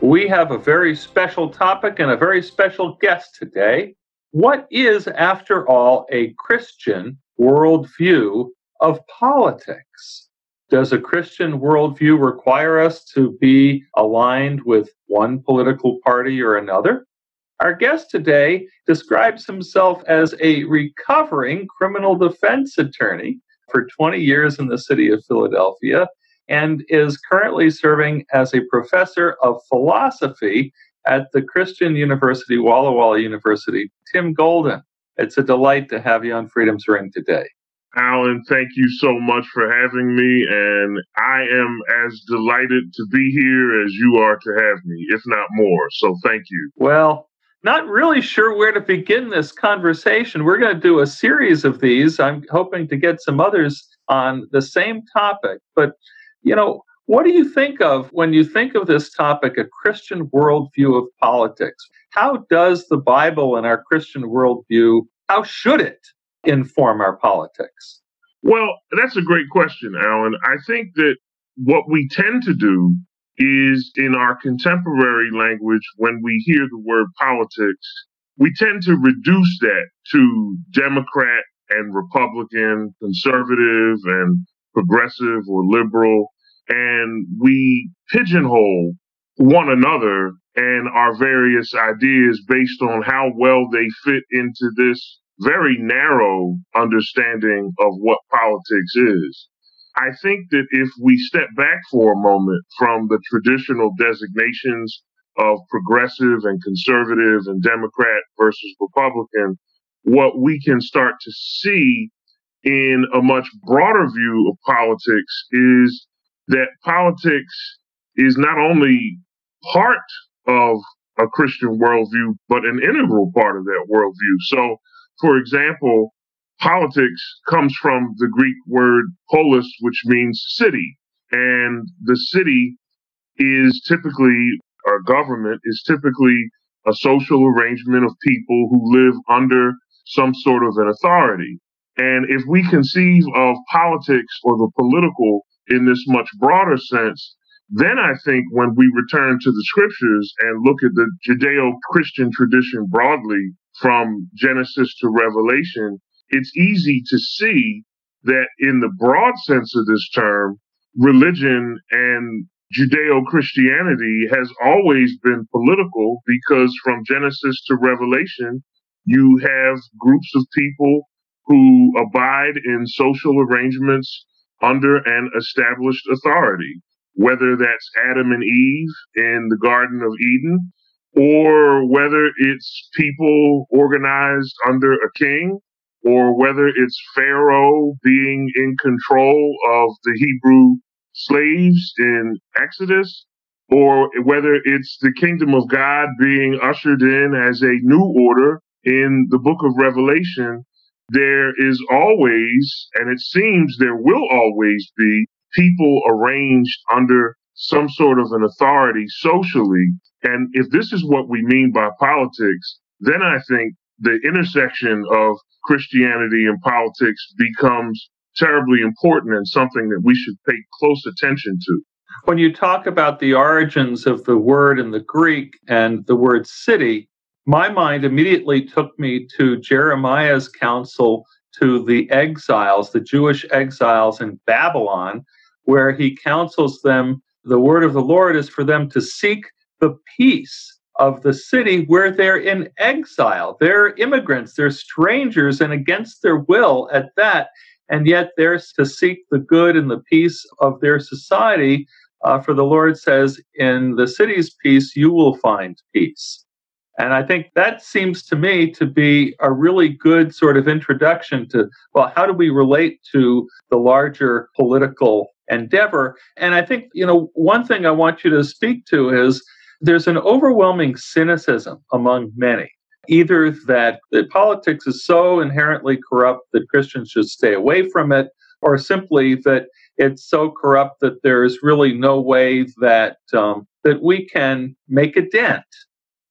We have a very special topic and a very special guest today. What is, after all, a Christian worldview of politics? Does a Christian worldview require us to be aligned with one political party or another? Our guest today describes himself as a recovering criminal defense attorney for 20 years in the city of Philadelphia and is currently serving as a professor of philosophy at the Christian University, Walla Walla University. Tim Golden, it's a delight to have you on Freedom's Ring today. Alan, thank you so much for having me, and I am as delighted to be here as you are to have me, if not more. So thank you. Well, not really sure where to begin this conversation. We're going to do a series of these. I'm hoping to get some others on the same topic, but you know, what do you think of when you think of this topic, a Christian worldview of politics? How does the Bible and our Christian worldview, how should it inform our politics? Well, that's a great question, Alan. I think that what we tend to do is in our contemporary language, when we hear the word politics, we tend to reduce that to Democrat and Republican, conservative and progressive or liberal, and we pigeonhole one another and our various ideas based on how well they fit into this very narrow understanding of what politics is. I think that if we step back for a moment from the traditional designations of progressive and conservative and Democrat versus Republican, what we can start to see in a much broader view of politics is that politics is not only part of a Christian worldview, but an integral part of that worldview. So, for example, politics comes from the Greek word polis, which means city. And the city is typically, our government is typically a social arrangement of people who live under some sort of an authority. And if we conceive of politics or the political in this much broader sense, then I think when we return to the scriptures and look at the Judeo Christian tradition broadly, from Genesis to Revelation, it's easy to see that in the broad sense of this term, religion and Judeo Christianity has always been political because from Genesis to Revelation, you have groups of people who abide in social arrangements under an established authority, whether that's Adam and Eve in the Garden of Eden, or whether it's people organized under a king, or whether it's Pharaoh being in control of the Hebrew slaves in Exodus, or whether it's the kingdom of God being ushered in as a new order in the book of Revelation there is always, and it seems there will always be, people arranged under some sort of an authority socially. And if this is what we mean by politics, then I think the intersection of Christianity and politics becomes terribly important and something that we should pay close attention to. When you talk about the origins of the word in the Greek and the word city, my mind immediately took me to Jeremiah's counsel to the exiles, the Jewish exiles in Babylon, where he counsels them the word of the Lord is for them to seek the peace of the city where they're in exile. They're immigrants, they're strangers, and against their will at that. And yet they're to seek the good and the peace of their society. Uh, for the Lord says, In the city's peace, you will find peace. And I think that seems to me to be a really good sort of introduction to, well, how do we relate to the larger political endeavor? And I think, you know, one thing I want you to speak to is there's an overwhelming cynicism among many either that, politics is so inherently corrupt that Christians should stay away from it, or simply that it's so corrupt that there's really no way that um, that we can make a dent.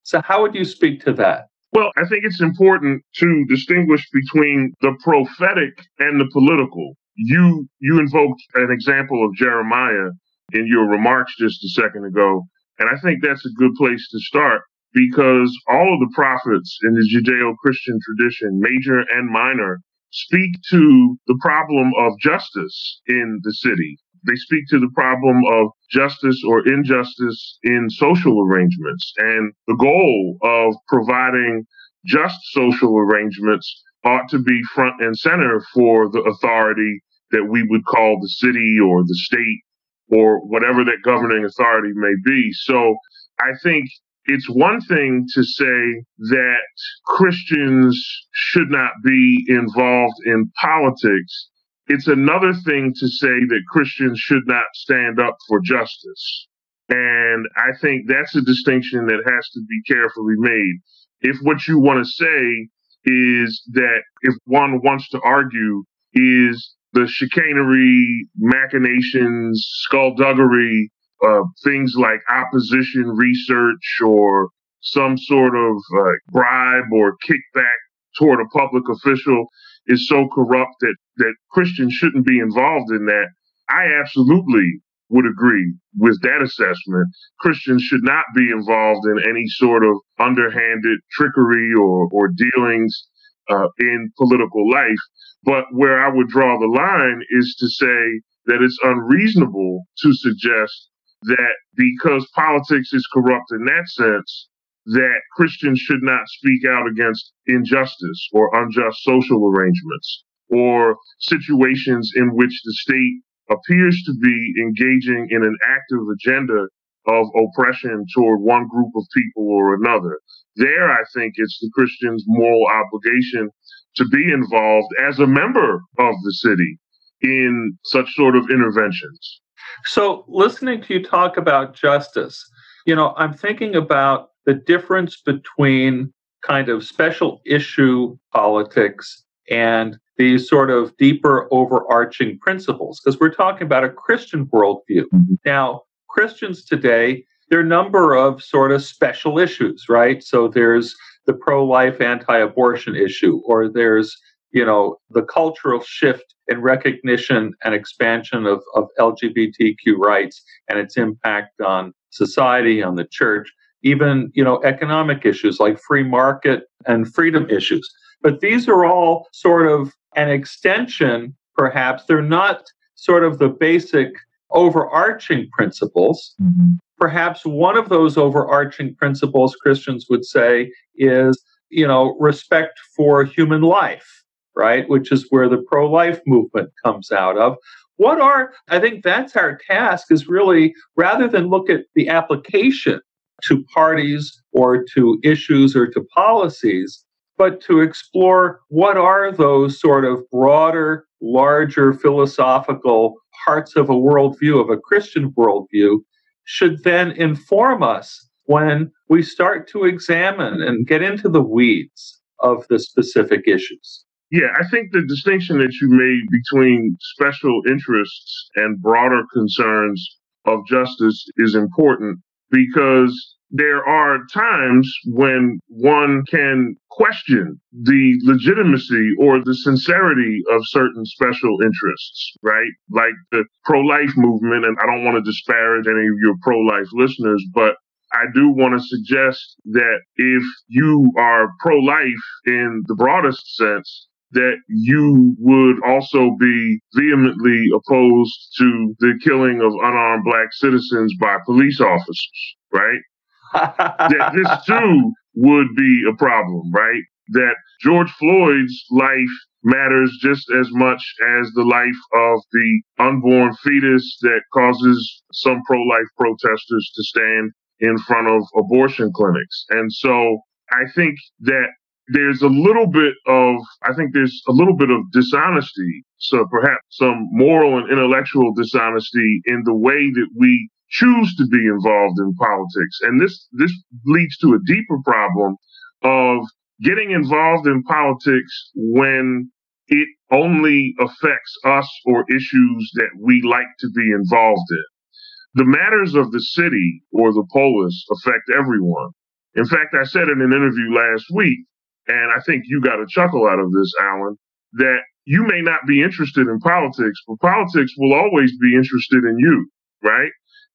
So, how would you speak to that? Well, I think it's important to distinguish between the prophetic and the political. You you invoked an example of Jeremiah in your remarks just a second ago, and I think that's a good place to start because all of the prophets in the Judeo-Christian tradition, major and minor, speak to the problem of justice in the city. They speak to the problem of justice or injustice in social arrangements. And the goal of providing just social arrangements ought to be front and center for the authority that we would call the city or the state or whatever that governing authority may be. So I think it's one thing to say that Christians should not be involved in politics. It's another thing to say that Christians should not stand up for justice. And I think that's a distinction that has to be carefully made. If what you want to say is that if one wants to argue is the chicanery, machinations, skullduggery uh, things like opposition research or some sort of uh, bribe or kickback toward a public official is so corrupt that, that Christians shouldn't be involved in that. I absolutely would agree with that assessment. Christians should not be involved in any sort of underhanded trickery or, or dealings uh, in political life. But where I would draw the line is to say that it's unreasonable to suggest that because politics is corrupt in that sense, that Christians should not speak out against injustice or unjust social arrangements or situations in which the state appears to be engaging in an active agenda of oppression toward one group of people or another. There, I think it's the Christian's moral obligation to be involved as a member of the city in such sort of interventions. So, listening to you talk about justice, you know, I'm thinking about the difference between kind of special issue politics and these sort of deeper overarching principles, because we're talking about a Christian worldview. Mm-hmm. Now, Christians today, there are a number of sort of special issues, right? So there's the pro life, anti abortion issue, or there's, you know, the cultural shift in recognition and expansion of, of LGBTQ rights and its impact on society, on the church, even you know economic issues like free market and freedom issues. But these are all sort of an extension, perhaps. They're not sort of the basic overarching principles. Mm-hmm. Perhaps one of those overarching principles Christians would say is, you know, respect for human life right? Which is where the pro life movement comes out of. What are, I think that's our task is really rather than look at the application to parties or to issues or to policies, but to explore what are those sort of broader, larger philosophical parts of a worldview, of a Christian worldview, should then inform us when we start to examine and get into the weeds of the specific issues. Yeah, I think the distinction that you made between special interests and broader concerns of justice is important because there are times when one can question the legitimacy or the sincerity of certain special interests, right? Like the pro life movement. And I don't want to disparage any of your pro life listeners, but I do want to suggest that if you are pro life in the broadest sense, that you would also be vehemently opposed to the killing of unarmed black citizens by police officers, right? that this too would be a problem, right? That George Floyd's life matters just as much as the life of the unborn fetus that causes some pro life protesters to stand in front of abortion clinics. And so I think that there's a little bit of, I think there's a little bit of dishonesty. So perhaps some moral and intellectual dishonesty in the way that we choose to be involved in politics. And this, this leads to a deeper problem of getting involved in politics when it only affects us or issues that we like to be involved in. The matters of the city or the polis affect everyone. In fact, I said in an interview last week, and I think you got a chuckle out of this, Alan, that you may not be interested in politics, but politics will always be interested in you, right?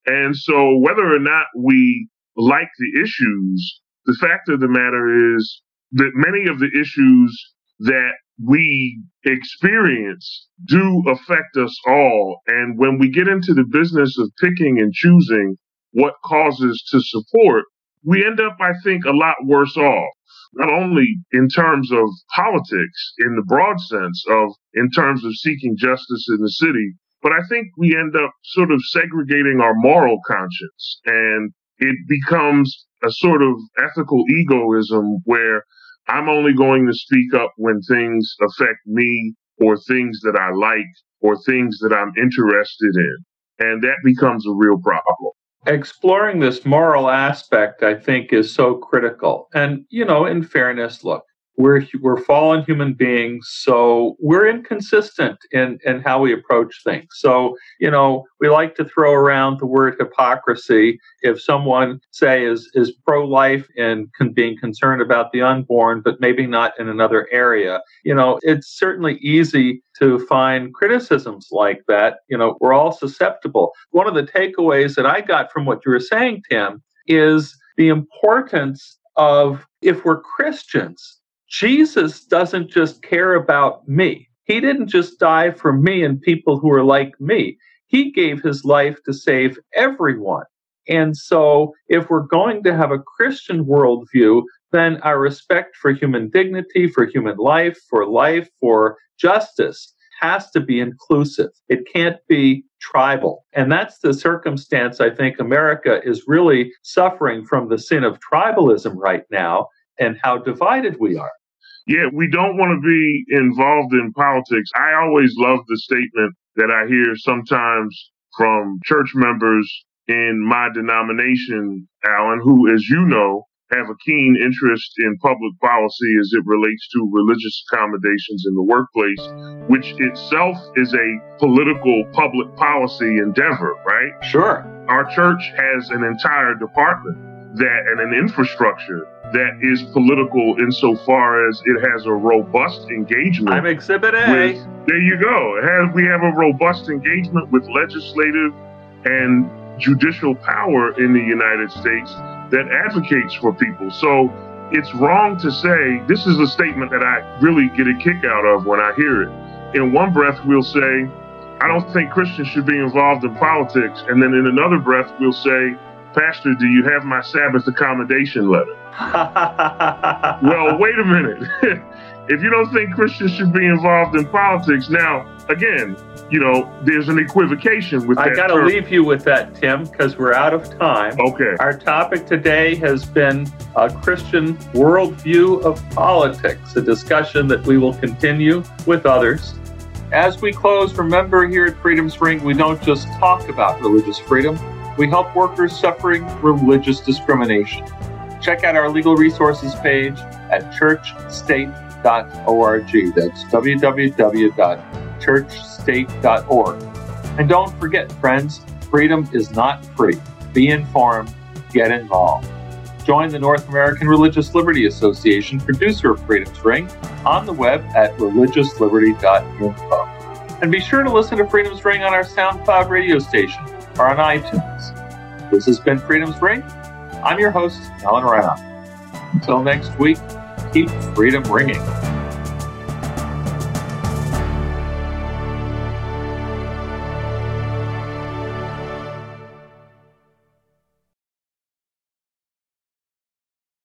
And so whether or not we like the issues, the fact of the matter is that many of the issues that we experience do affect us all. And when we get into the business of picking and choosing what causes to support, we end up, I think, a lot worse off. Not only in terms of politics in the broad sense of in terms of seeking justice in the city, but I think we end up sort of segregating our moral conscience and it becomes a sort of ethical egoism where I'm only going to speak up when things affect me or things that I like or things that I'm interested in. And that becomes a real problem. Exploring this moral aspect, I think, is so critical. And, you know, in fairness, look, we're we're fallen human beings so we're inconsistent in in how we approach things. So you know we like to throw around the word hypocrisy. If someone say is is pro-life and con- being concerned about the unborn but maybe not in another area you know it's certainly easy to find criticisms like that. You know we're all susceptible. One of the takeaways that i got from what you were saying tim is the importance of if we're christians Jesus doesn't just care about me. He didn't just die for me and people who are like me. He gave his life to save everyone. And so, if we're going to have a Christian worldview, then our respect for human dignity, for human life, for life, for justice has to be inclusive. It can't be tribal. And that's the circumstance I think America is really suffering from the sin of tribalism right now and how divided we are. Yeah, we don't want to be involved in politics. I always love the statement that I hear sometimes from church members in my denomination, Alan, who, as you know, have a keen interest in public policy as it relates to religious accommodations in the workplace, which itself is a political public policy endeavor, right? Sure. Our church has an entire department that and an infrastructure that is political insofar as it has a robust engagement. I'm Exhibit A. With, there you go. Has, we have a robust engagement with legislative and judicial power in the United States that advocates for people. So it's wrong to say, this is a statement that I really get a kick out of when I hear it. In one breath, we'll say, I don't think Christians should be involved in politics. And then in another breath, we'll say, Pastor, do you have my Sabbath accommodation letter? well, wait a minute. if you don't think Christians should be involved in politics, now, again, you know, there's an equivocation with I that. I got to leave you with that, Tim, because we're out of time. Okay. Our topic today has been a Christian worldview of politics, a discussion that we will continue with others. As we close, remember here at Freedom's Ring, we don't just talk about religious freedom, we help workers suffering religious discrimination. Check out our legal resources page at churchstate.org. That's www.churchstate.org. And don't forget, friends, freedom is not free. Be informed, get involved. Join the North American Religious Liberty Association, producer of Freedom's Ring, on the web at religiousliberty.info. And be sure to listen to Freedom's Ring on our SoundCloud radio station or on iTunes. This has been Freedom's Ring. I'm your host, Alan Reinach. Until next week, keep freedom ringing.